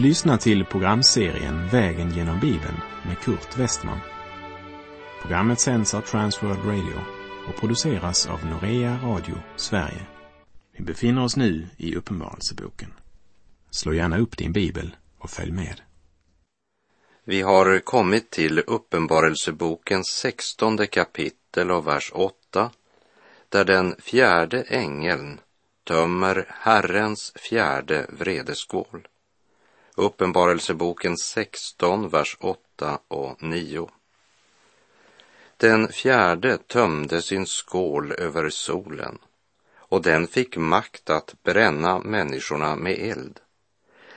Du lyssnar till programserien Vägen genom Bibeln med Kurt Westman. Programmet sänds av Transworld Radio och produceras av Norea Radio Sverige. Vi befinner oss nu i Uppenbarelseboken. Slå gärna upp din bibel och följ med. Vi har kommit till Uppenbarelsebokens sextonde kapitel och vers 8 där den fjärde ängeln tömmer Herrens fjärde vredeskål. Uppenbarelseboken 16, vers 8 och 9. Den fjärde tömde sin skål över solen och den fick makt att bränna människorna med eld.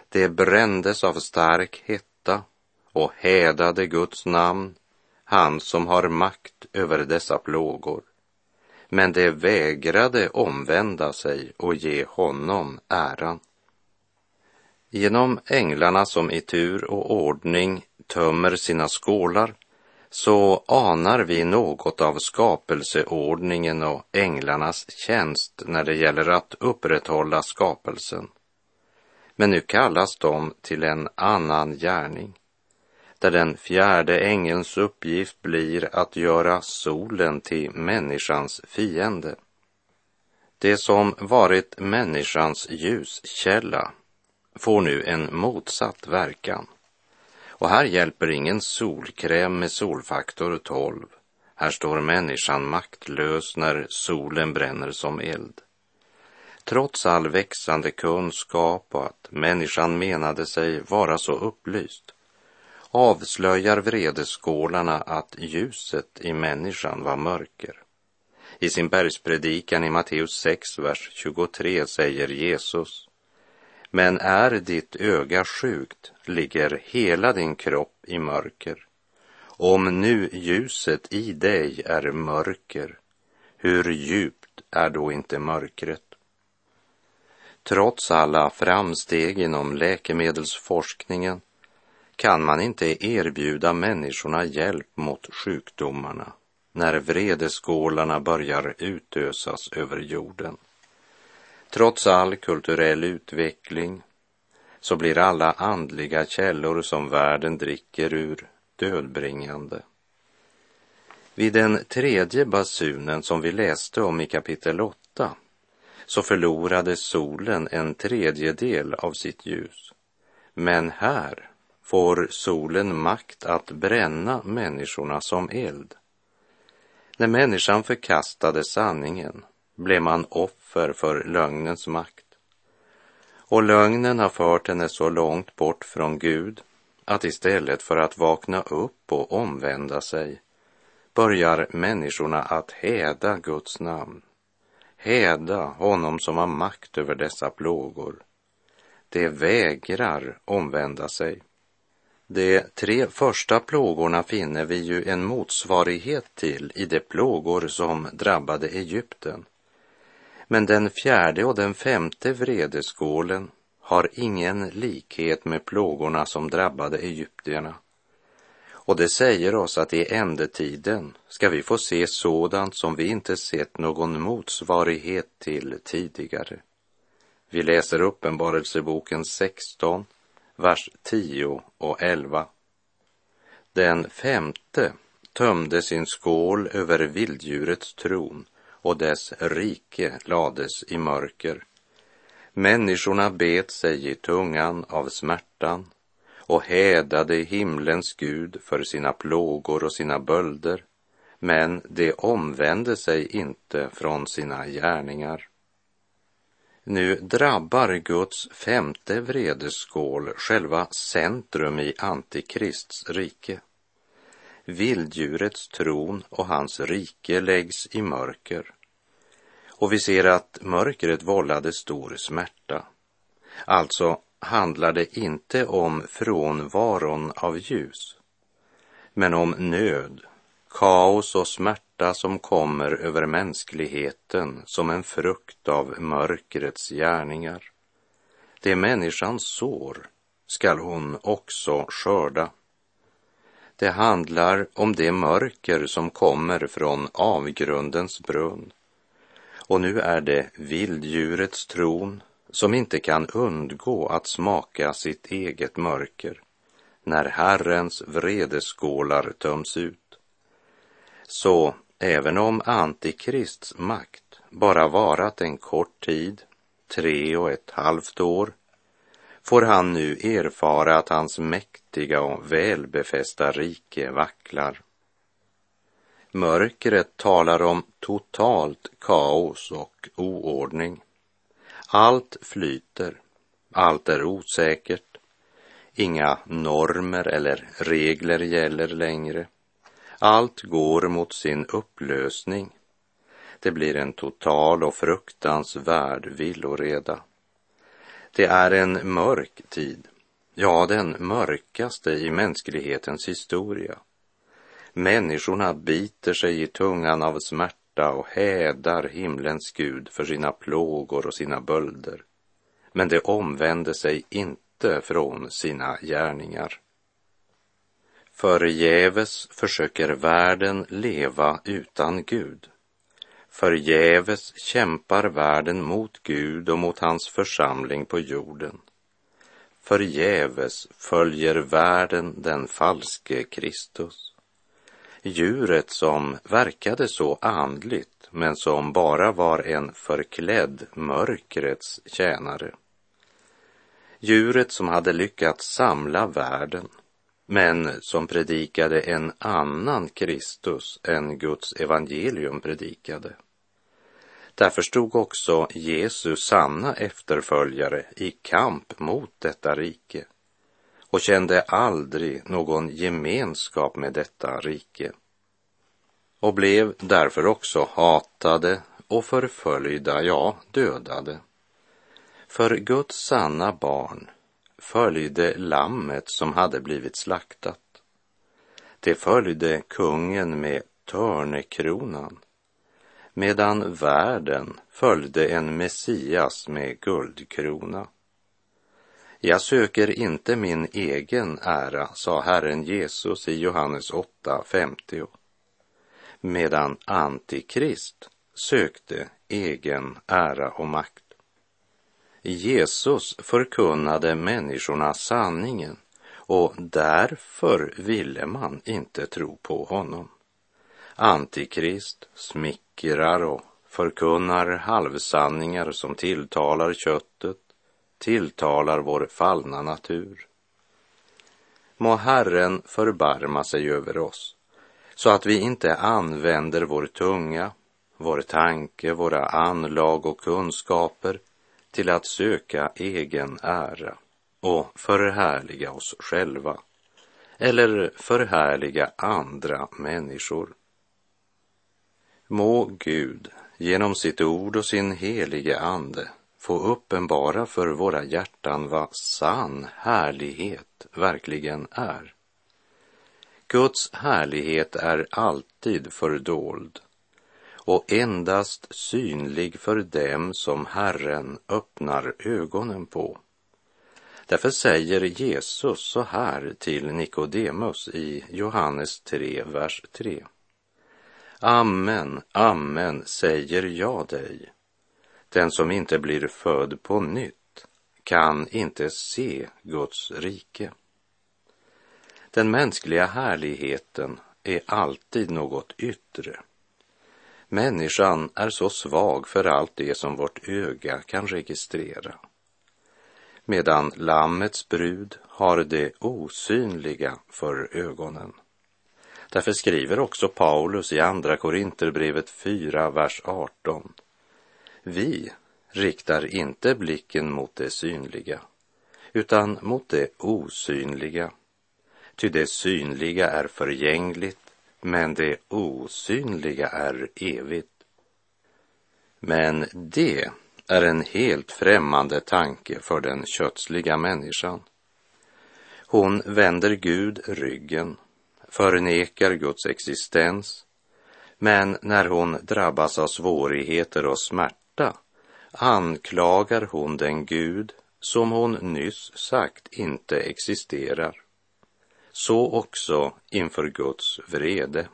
Det brändes av stark hetta och hädade Guds namn, han som har makt över dessa plågor. Men det vägrade omvända sig och ge honom äran. Genom änglarna som i tur och ordning tömmer sina skålar så anar vi något av skapelseordningen och änglarnas tjänst när det gäller att upprätthålla skapelsen. Men nu kallas de till en annan gärning, där den fjärde ängelns uppgift blir att göra solen till människans fiende. Det som varit människans ljuskälla får nu en motsatt verkan. Och här hjälper ingen solkräm med solfaktor 12. Här står människan maktlös när solen bränner som eld. Trots all växande kunskap och att människan menade sig vara så upplyst avslöjar vredeskålarna att ljuset i människan var mörker. I sin bergspredikan i Matteus 6, vers 23 säger Jesus men är ditt öga sjukt ligger hela din kropp i mörker. Om nu ljuset i dig är mörker, hur djupt är då inte mörkret? Trots alla framsteg inom läkemedelsforskningen kan man inte erbjuda människorna hjälp mot sjukdomarna när vredeskålarna börjar utösas över jorden. Trots all kulturell utveckling så blir alla andliga källor som världen dricker ur dödbringande. Vid den tredje basunen som vi läste om i kapitel 8 så förlorade solen en tredjedel av sitt ljus. Men här får solen makt att bränna människorna som eld. När människan förkastade sanningen blev man offer för lögnens makt. Och lögnen har fört henne så långt bort från Gud att istället för att vakna upp och omvända sig börjar människorna att häda Guds namn, häda honom som har makt över dessa plågor. De vägrar omvända sig. De tre första plågorna finner vi ju en motsvarighet till i de plågor som drabbade Egypten. Men den fjärde och den femte vredeskålen har ingen likhet med plågorna som drabbade egyptierna. Och det säger oss att i ändetiden ska vi få se sådant som vi inte sett någon motsvarighet till tidigare. Vi läser Uppenbarelseboken 16, vers 10 och 11. Den femte tömde sin skål över vilddjurets tron och dess rike lades i mörker. Människorna bet sig i tungan av smärtan och hädade himlens Gud för sina plågor och sina bölder, men de omvände sig inte från sina gärningar. Nu drabbar Guds femte vredeskål själva centrum i Antikrists rike. Vilddjurets tron och hans rike läggs i mörker. Och vi ser att mörkret vållade stor smärta. Alltså handlar det inte om frånvaron av ljus, men om nöd, kaos och smärta som kommer över mänskligheten som en frukt av mörkrets gärningar. Det människan sår skall hon också skörda. Det handlar om det mörker som kommer från avgrundens brunn. Och nu är det vilddjurets tron, som inte kan undgå att smaka sitt eget mörker när Herrens vredeskålar töms ut. Så även om Antikrists makt bara varat en kort tid, tre och ett halvt år, får han nu erfara att hans mäktiga och välbefästa rike vacklar. Mörkret talar om totalt kaos och oordning. Allt flyter, allt är osäkert, inga normer eller regler gäller längre. Allt går mot sin upplösning. Det blir en total och fruktansvärd villoreda. Det är en mörk tid, ja, den mörkaste i mänsklighetens historia. Människorna biter sig i tungan av smärta och hädar himlens Gud för sina plågor och sina bölder. Men de omvänder sig inte från sina gärningar. Förgäves försöker världen leva utan Gud. Förgäves kämpar världen mot Gud och mot hans församling på jorden. Förgäves följer världen den falske Kristus. Djuret som verkade så andligt men som bara var en förklädd mörkrets tjänare. Djuret som hade lyckats samla världen men som predikade en annan Kristus än Guds evangelium predikade. Därför stod också Jesus sanna efterföljare i kamp mot detta rike och kände aldrig någon gemenskap med detta rike och blev därför också hatade och förföljda, ja, dödade. För Guds sanna barn följde lammet som hade blivit slaktat. Det följde kungen med törnekronan, medan världen följde en Messias med guldkrona. Jag söker inte min egen ära, sa Herren Jesus i Johannes 8.50, medan Antikrist sökte egen ära och makt. Jesus förkunnade människorna sanningen och därför ville man inte tro på honom. Antikrist smickrar och förkunnar halvsanningar som tilltalar köttet, tilltalar vår fallna natur. Må Herren förbarma sig över oss så att vi inte använder vår tunga, vår tanke, våra anlag och kunskaper till att söka egen ära och förhärliga oss själva eller förhärliga andra människor. Må Gud genom sitt ord och sin helige ande få uppenbara för våra hjärtan vad sann härlighet verkligen är. Guds härlighet är alltid fördold och endast synlig för dem som Herren öppnar ögonen på. Därför säger Jesus så här till Nikodemus i Johannes 3, vers 3. Amen, amen säger jag dig. Den som inte blir född på nytt kan inte se Guds rike. Den mänskliga härligheten är alltid något yttre Människan är så svag för allt det som vårt öga kan registrera. Medan Lammets brud har det osynliga för ögonen. Därför skriver också Paulus i Andra Korinterbrevet 4, vers 18. Vi riktar inte blicken mot det synliga, utan mot det osynliga. Ty det synliga är förgängligt, men det osynliga är evigt. Men det är en helt främmande tanke för den kötsliga människan. Hon vänder Gud ryggen, förnekar Guds existens, men när hon drabbas av svårigheter och smärta anklagar hon den Gud som hon nyss sagt inte existerar så också inför Guds vrede.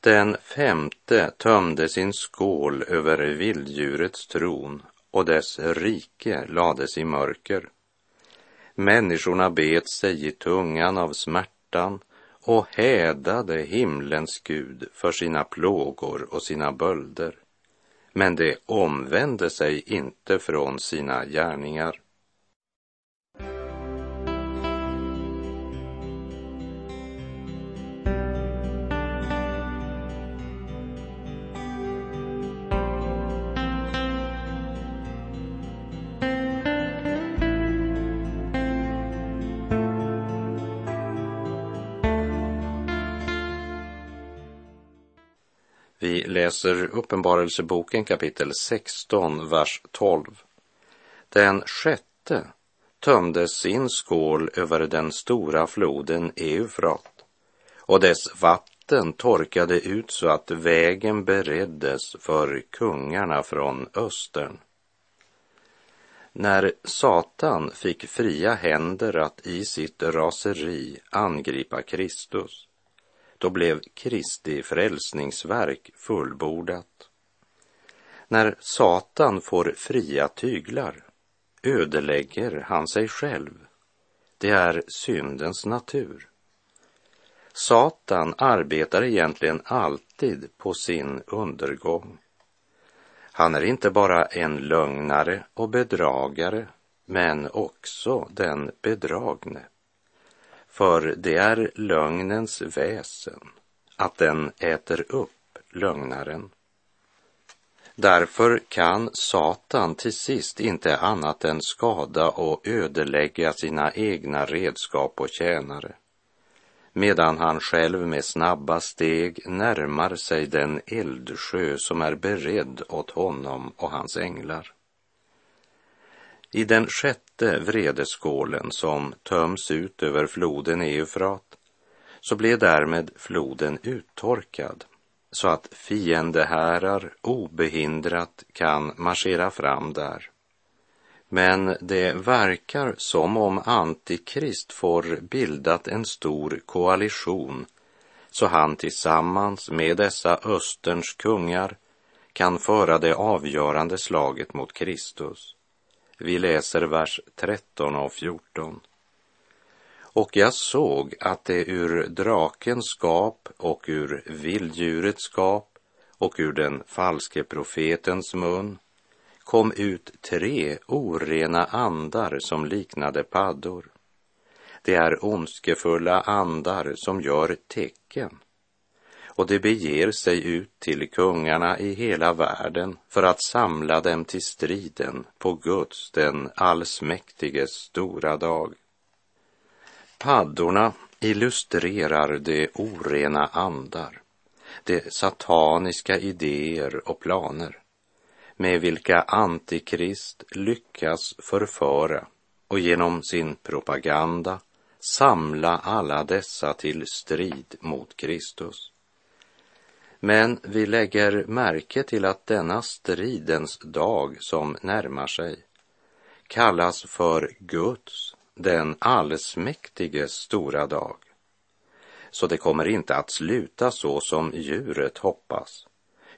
Den femte tömde sin skål över vilddjurets tron och dess rike lades i mörker. Människorna bet sig i tungan av smärtan och hädade himlens Gud för sina plågor och sina bölder. Men de omvände sig inte från sina gärningar. Vi läser Uppenbarelseboken kapitel 16, vers 12. Den sjätte tömde sin skål över den stora floden Eufrat och dess vatten torkade ut så att vägen bereddes för kungarna från östern. När Satan fick fria händer att i sitt raseri angripa Kristus då blev Kristi frälsningsverk fullbordat. När Satan får fria tyglar ödelägger han sig själv. Det är syndens natur. Satan arbetar egentligen alltid på sin undergång. Han är inte bara en lögnare och bedragare, men också den bedragne. För det är lögnens väsen, att den äter upp lögnaren. Därför kan Satan till sist inte annat än skada och ödelägga sina egna redskap och tjänare, medan han själv med snabba steg närmar sig den eldsjö som är beredd åt honom och hans änglar. I den sjätte vredeskålen som töms ut över floden Eufrat så blev därmed floden uttorkad så att fiendehärar obehindrat kan marschera fram där. Men det verkar som om Antikrist får bildat en stor koalition så han tillsammans med dessa Österns kungar kan föra det avgörande slaget mot Kristus. Vi läser vers 13 och 14. Och jag såg att det ur drakens skap och ur vilddjurets skap och ur den falske profetens mun kom ut tre orena andar som liknade paddor. Det är ondskefulla andar som gör tecken och de beger sig ut till kungarna i hela världen för att samla dem till striden på Guds, den allsmäktiges stora dag. Paddorna illustrerar de orena andar, de sataniska idéer och planer med vilka Antikrist lyckas förföra och genom sin propaganda samla alla dessa till strid mot Kristus. Men vi lägger märke till att denna stridens dag som närmar sig kallas för Guds, den allsmäktiges stora dag. Så det kommer inte att sluta så som djuret hoppas,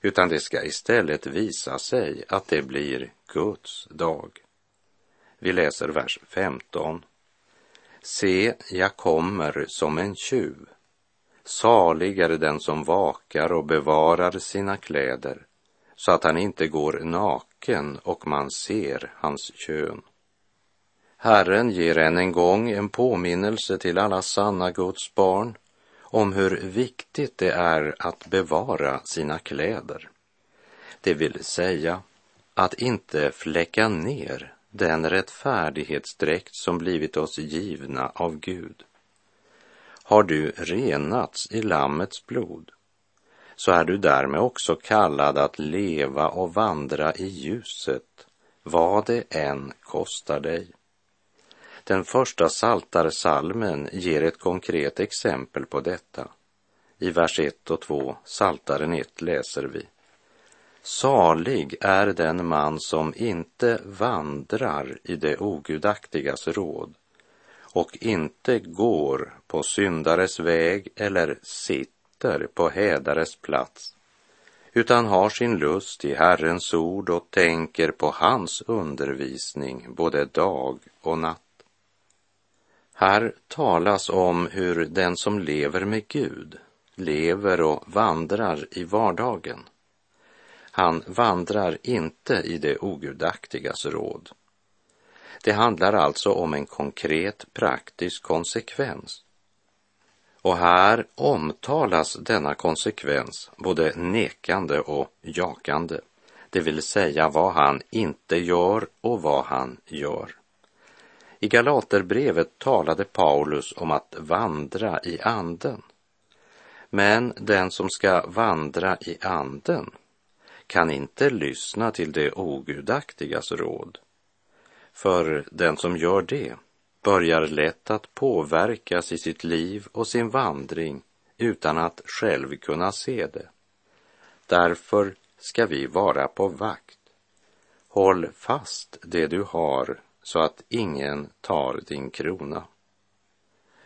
utan det ska istället visa sig att det blir Guds dag. Vi läser vers 15. Se, jag kommer som en tjuv. Salig är den som vakar och bevarar sina kläder så att han inte går naken och man ser hans kön. Herren ger än en gång en påminnelse till alla sanna Guds barn om hur viktigt det är att bevara sina kläder. Det vill säga att inte fläcka ner den rättfärdighetsdräkt som blivit oss givna av Gud har du renats i Lammets blod, så är du därmed också kallad att leva och vandra i ljuset, vad det än kostar dig. Den första saltarsalmen ger ett konkret exempel på detta. I vers 1 och 2, Saltaren 1, läser vi. Salig är den man som inte vandrar i det ogudaktigas råd och inte går på syndares väg eller sitter på hädares plats, utan har sin lust i Herrens ord och tänker på hans undervisning både dag och natt. Här talas om hur den som lever med Gud lever och vandrar i vardagen. Han vandrar inte i det ogudaktigas råd. Det handlar alltså om en konkret praktisk konsekvens. Och här omtalas denna konsekvens både nekande och jakande, det vill säga vad han inte gör och vad han gör. I Galaterbrevet talade Paulus om att vandra i anden. Men den som ska vandra i anden kan inte lyssna till det ogudaktigas råd. För den som gör det börjar lätt att påverkas i sitt liv och sin vandring utan att själv kunna se det. Därför ska vi vara på vakt. Håll fast det du har så att ingen tar din krona.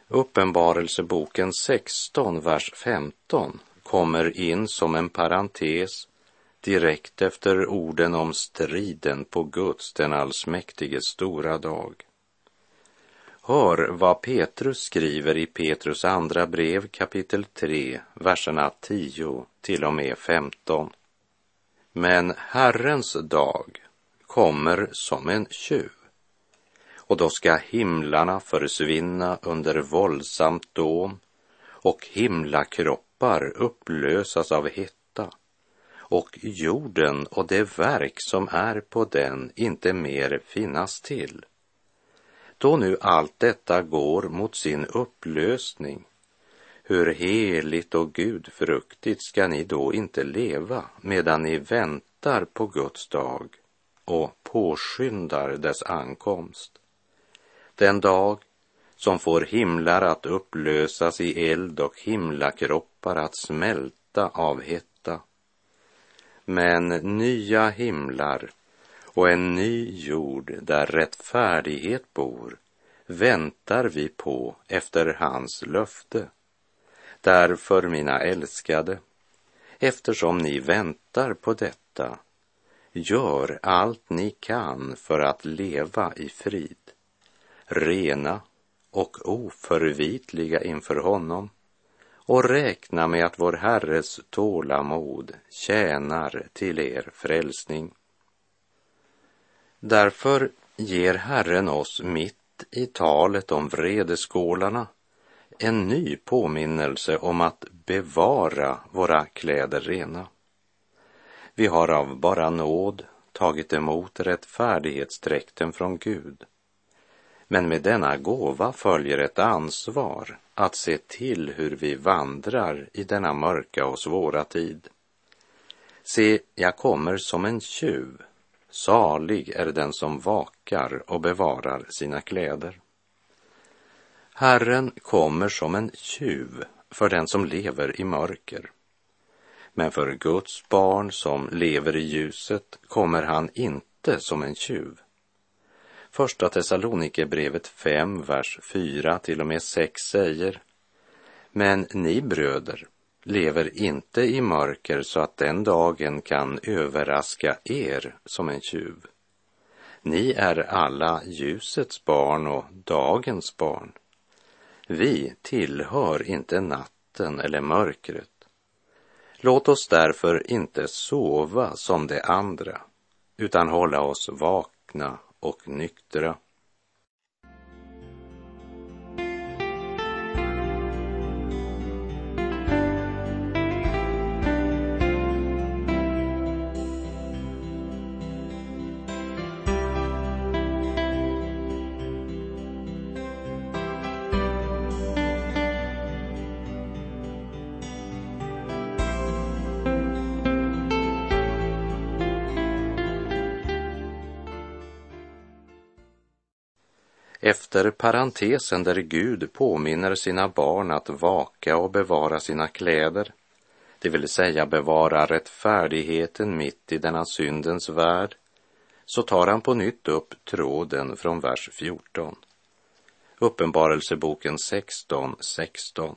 Uppenbarelseboken 16, vers 15 kommer in som en parentes direkt efter orden om striden på Guds, den allsmäktiges stora dag. Hör vad Petrus skriver i Petrus andra brev kapitel 3, verserna 10 till och med 15. Men Herrens dag kommer som en tjuv och då ska himlarna försvinna under våldsamt dån och himlakroppar upplösas av hetta och jorden och det verk som är på den inte mer finnas till. Då nu allt detta går mot sin upplösning, hur heligt och gudfruktigt ska ni då inte leva medan ni väntar på Guds dag och påskyndar dess ankomst? Den dag som får himlar att upplösas i eld och himlakroppar att smälta av hetta. Men nya himlar och en ny jord där rättfärdighet bor väntar vi på efter hans löfte. Därför, mina älskade, eftersom ni väntar på detta, gör allt ni kan för att leva i frid rena och oförvitliga inför honom och räkna med att vår Herres tålamod tjänar till er frälsning. Därför ger Herren oss mitt i talet om vredeskålarna en ny påminnelse om att bevara våra kläder rena. Vi har av bara nåd tagit emot rättfärdighetsdräkten från Gud men med denna gåva följer ett ansvar att se till hur vi vandrar i denna mörka och svåra tid. Se, jag kommer som en tjuv. Salig är den som vakar och bevarar sina kläder. Herren kommer som en tjuv för den som lever i mörker. Men för Guds barn som lever i ljuset kommer han inte som en tjuv. Första Thessalonikerbrevet 5, vers 4 till och med 6 säger Men ni bröder lever inte i mörker så att den dagen kan överraska er som en tjuv. Ni är alla ljusets barn och dagens barn. Vi tillhör inte natten eller mörkret. Låt oss därför inte sova som de andra, utan hålla oss vakna och nyktra. Efter parentesen där Gud påminner sina barn att vaka och bevara sina kläder, det vill säga bevara rättfärdigheten mitt i denna syndens värld, så tar han på nytt upp tråden från vers 14. Uppenbarelseboken 16, 16.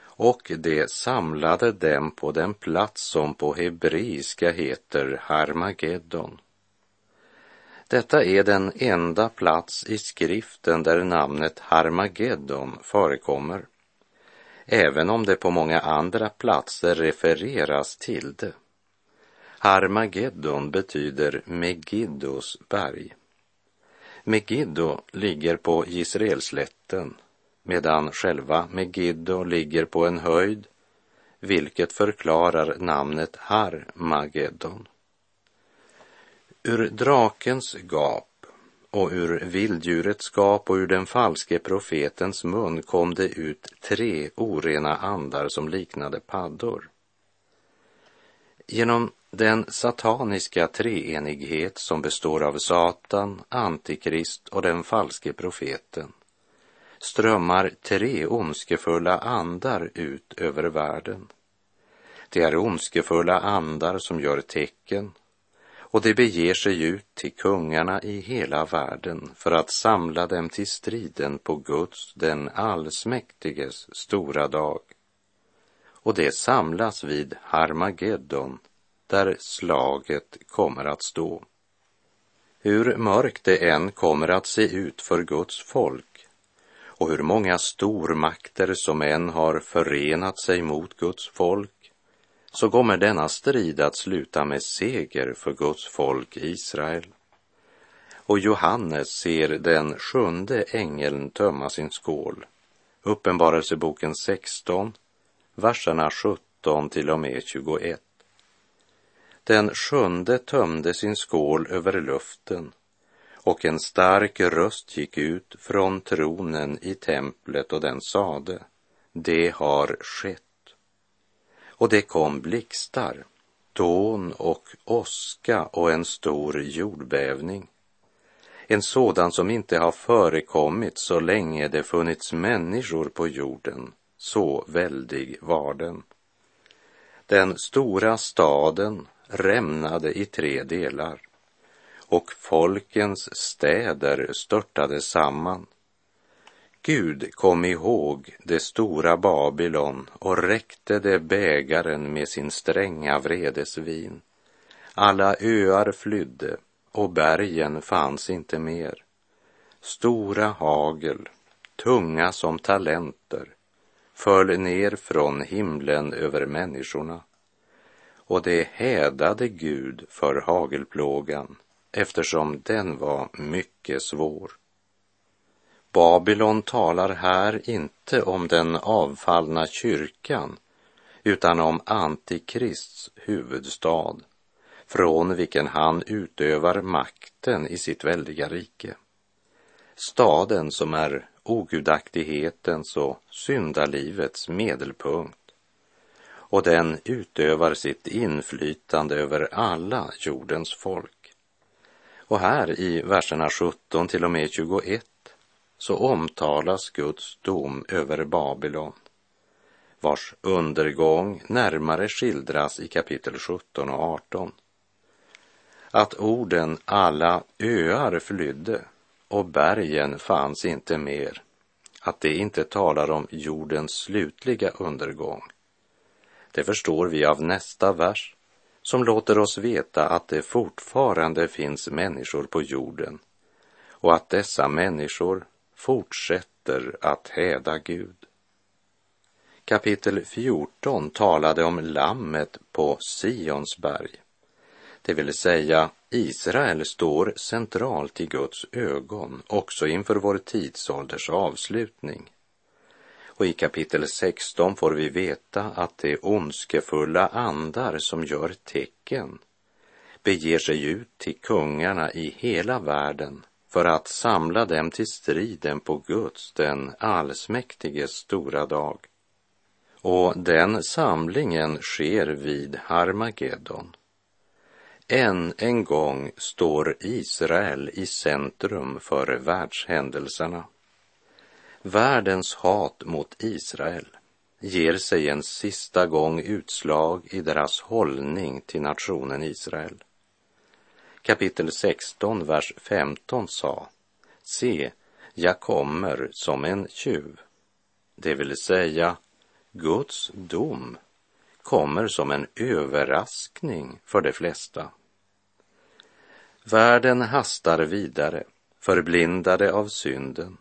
och det samlade dem på den plats som på hebreiska heter Harmageddon. Detta är den enda plats i skriften där namnet Harmageddon förekommer, även om det på många andra platser refereras till det. Harmageddon betyder Megiddos berg. Megiddo ligger på Israelslätten, medan själva Megiddo ligger på en höjd vilket förklarar namnet Harmageddon. Ur drakens gap och ur vilddjurets gap och ur den falske profetens mun kom det ut tre orena andar som liknade paddor. Genom den sataniska treenighet som består av Satan, Antikrist och den falske profeten strömmar tre ondskefulla andar ut över världen. Det är ondskefulla andar som gör tecken och de beger sig ut till kungarna i hela världen för att samla dem till striden på Guds, den allsmäktiges, stora dag. Och det samlas vid Harmageddon, där slaget kommer att stå. Hur mörkt det än kommer att se ut för Guds folk och hur många stormakter som än har förenat sig mot Guds folk så kommer denna strid att sluta med seger för Guds folk Israel. Och Johannes ser den sjunde ängeln tömma sin skål. Uppenbarelseboken 16, verserna 17 till och med 21. Den sjunde tömde sin skål över luften och en stark röst gick ut från tronen i templet och den sade, det har skett. Och det kom blixtar, dån och åska och en stor jordbävning. En sådan som inte har förekommit så länge det funnits människor på jorden, så väldig var den. Den stora staden rämnade i tre delar och folkens städer störtade samman. Gud kom ihåg det stora Babylon och räckte det bägaren med sin stränga vredesvin. Alla öar flydde och bergen fanns inte mer. Stora hagel, tunga som talenter, föll ner från himlen över människorna. Och det hädade Gud för hagelplågan eftersom den var mycket svår. Babylon talar här inte om den avfallna kyrkan utan om Antikrists huvudstad från vilken han utövar makten i sitt väldiga rike. Staden som är ogudaktighetens och syndalivets medelpunkt och den utövar sitt inflytande över alla jordens folk. Och här i verserna 17 till och med 21 så omtalas Guds dom över Babylon, vars undergång närmare skildras i kapitel 17 och 18. Att orden alla öar flydde och bergen fanns inte mer, att det inte talar om jordens slutliga undergång. Det förstår vi av nästa vers som låter oss veta att det fortfarande finns människor på jorden och att dessa människor fortsätter att häda Gud. Kapitel 14 talade om lammet på Sions berg, det vill säga Israel står centralt i Guds ögon också inför vår tidsålders avslutning. Och i kapitel 16 får vi veta att de ondskefulla andar som gör tecken beger sig ut till kungarna i hela världen för att samla dem till striden på Guds, den allsmäktiges stora dag. Och den samlingen sker vid Harmageddon. Än en gång står Israel i centrum för världshändelserna. Världens hat mot Israel ger sig en sista gång utslag i deras hållning till nationen Israel. Kapitel 16, vers 15 sa, se, jag kommer som en tjuv, det vill säga Guds dom kommer som en överraskning för de flesta. Världen hastar vidare, förblindade av synden.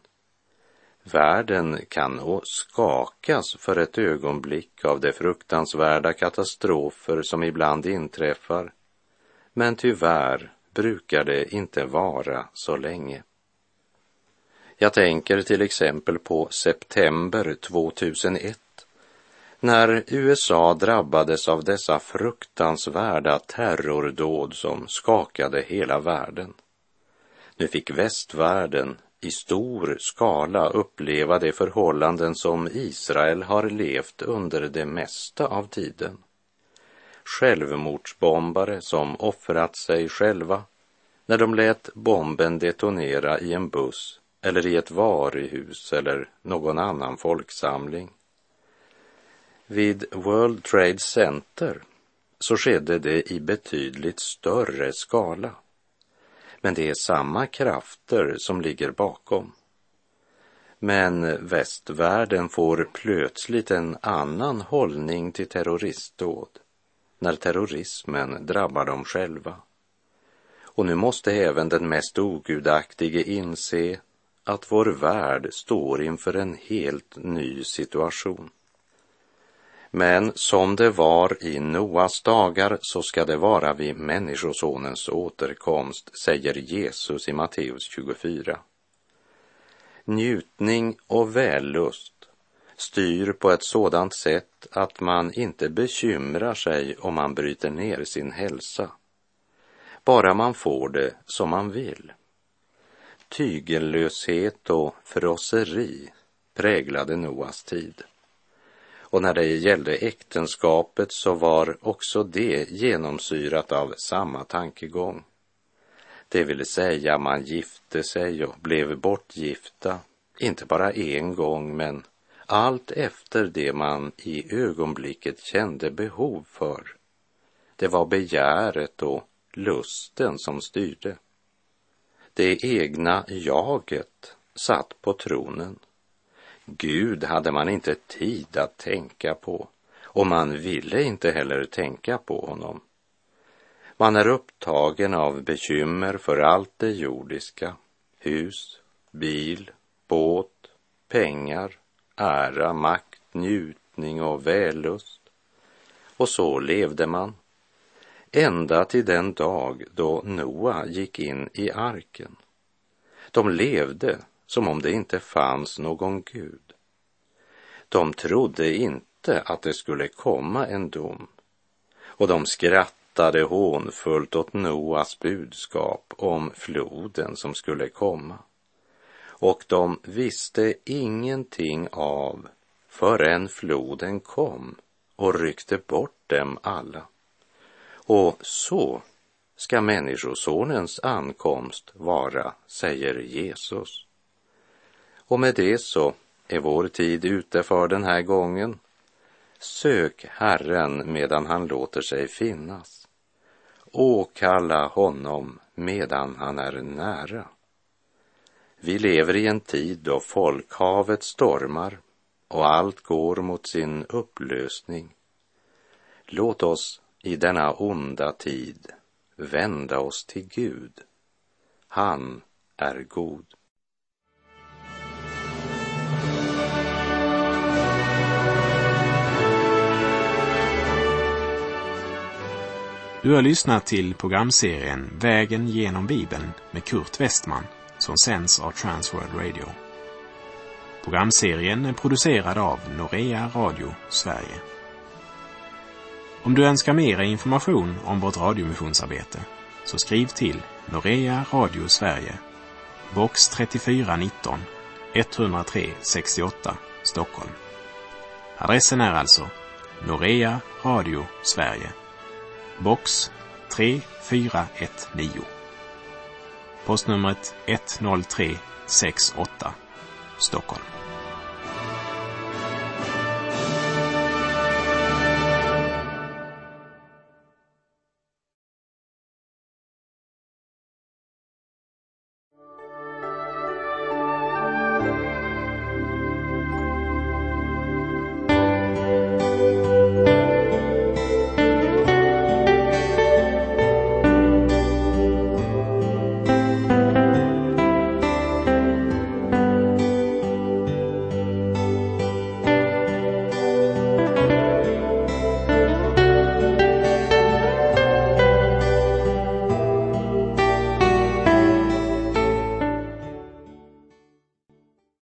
Världen kan nog skakas för ett ögonblick av de fruktansvärda katastrofer som ibland inträffar, men tyvärr brukar det inte vara så länge. Jag tänker till exempel på september 2001 när USA drabbades av dessa fruktansvärda terrordåd som skakade hela världen. Nu fick västvärlden i stor skala uppleva de förhållanden som Israel har levt under det mesta av tiden. Självmordsbombare som offrat sig själva när de lät bomben detonera i en buss eller i ett varuhus eller någon annan folksamling. Vid World Trade Center så skedde det i betydligt större skala. Men det är samma krafter som ligger bakom. Men västvärlden får plötsligt en annan hållning till terroristdåd när terrorismen drabbar dem själva. Och nu måste även den mest ogudaktige inse att vår värld står inför en helt ny situation. Men som det var i Noas dagar så ska det vara vid Människosonens återkomst, säger Jesus i Matteus 24. Njutning och vällust styr på ett sådant sätt att man inte bekymrar sig om man bryter ner sin hälsa, bara man får det som man vill. Tygellöshet och frosseri präglade Noas tid. Och när det gällde äktenskapet så var också det genomsyrat av samma tankegång. Det vill säga man gifte sig och blev bortgifta, inte bara en gång men allt efter det man i ögonblicket kände behov för. Det var begäret och lusten som styrde. Det egna jaget satt på tronen. Gud hade man inte tid att tänka på och man ville inte heller tänka på honom. Man är upptagen av bekymmer för allt det jordiska, hus, bil, båt, pengar, ära, makt, njutning och vällust. Och så levde man ända till den dag då Noa gick in i arken. De levde som om det inte fanns någon Gud. De trodde inte att det skulle komma en dom och de skrattade hånfullt åt Noas budskap om floden som skulle komma. Och de visste ingenting av förrän floden kom och ryckte bort dem alla. Och så ska Människosonens ankomst vara, säger Jesus. Och med det så är vår tid ute för den här gången. Sök Herren medan han låter sig finnas. Åkalla honom medan han är nära. Vi lever i en tid då folkhavet stormar och allt går mot sin upplösning. Låt oss i denna onda tid vända oss till Gud. Han är god. Du har lyssnat till programserien Vägen genom Bibeln med Kurt Westman som sänds av Transworld Radio. Programserien är producerad av Norea Radio Sverige. Om du önskar mer information om vårt radiomissionsarbete så skriv till Norea Radio Sverige, box 3419 103 68 Stockholm. Adressen är alltså Norea Radio Sverige, box 3419. Postnumret 10368 Stockholm.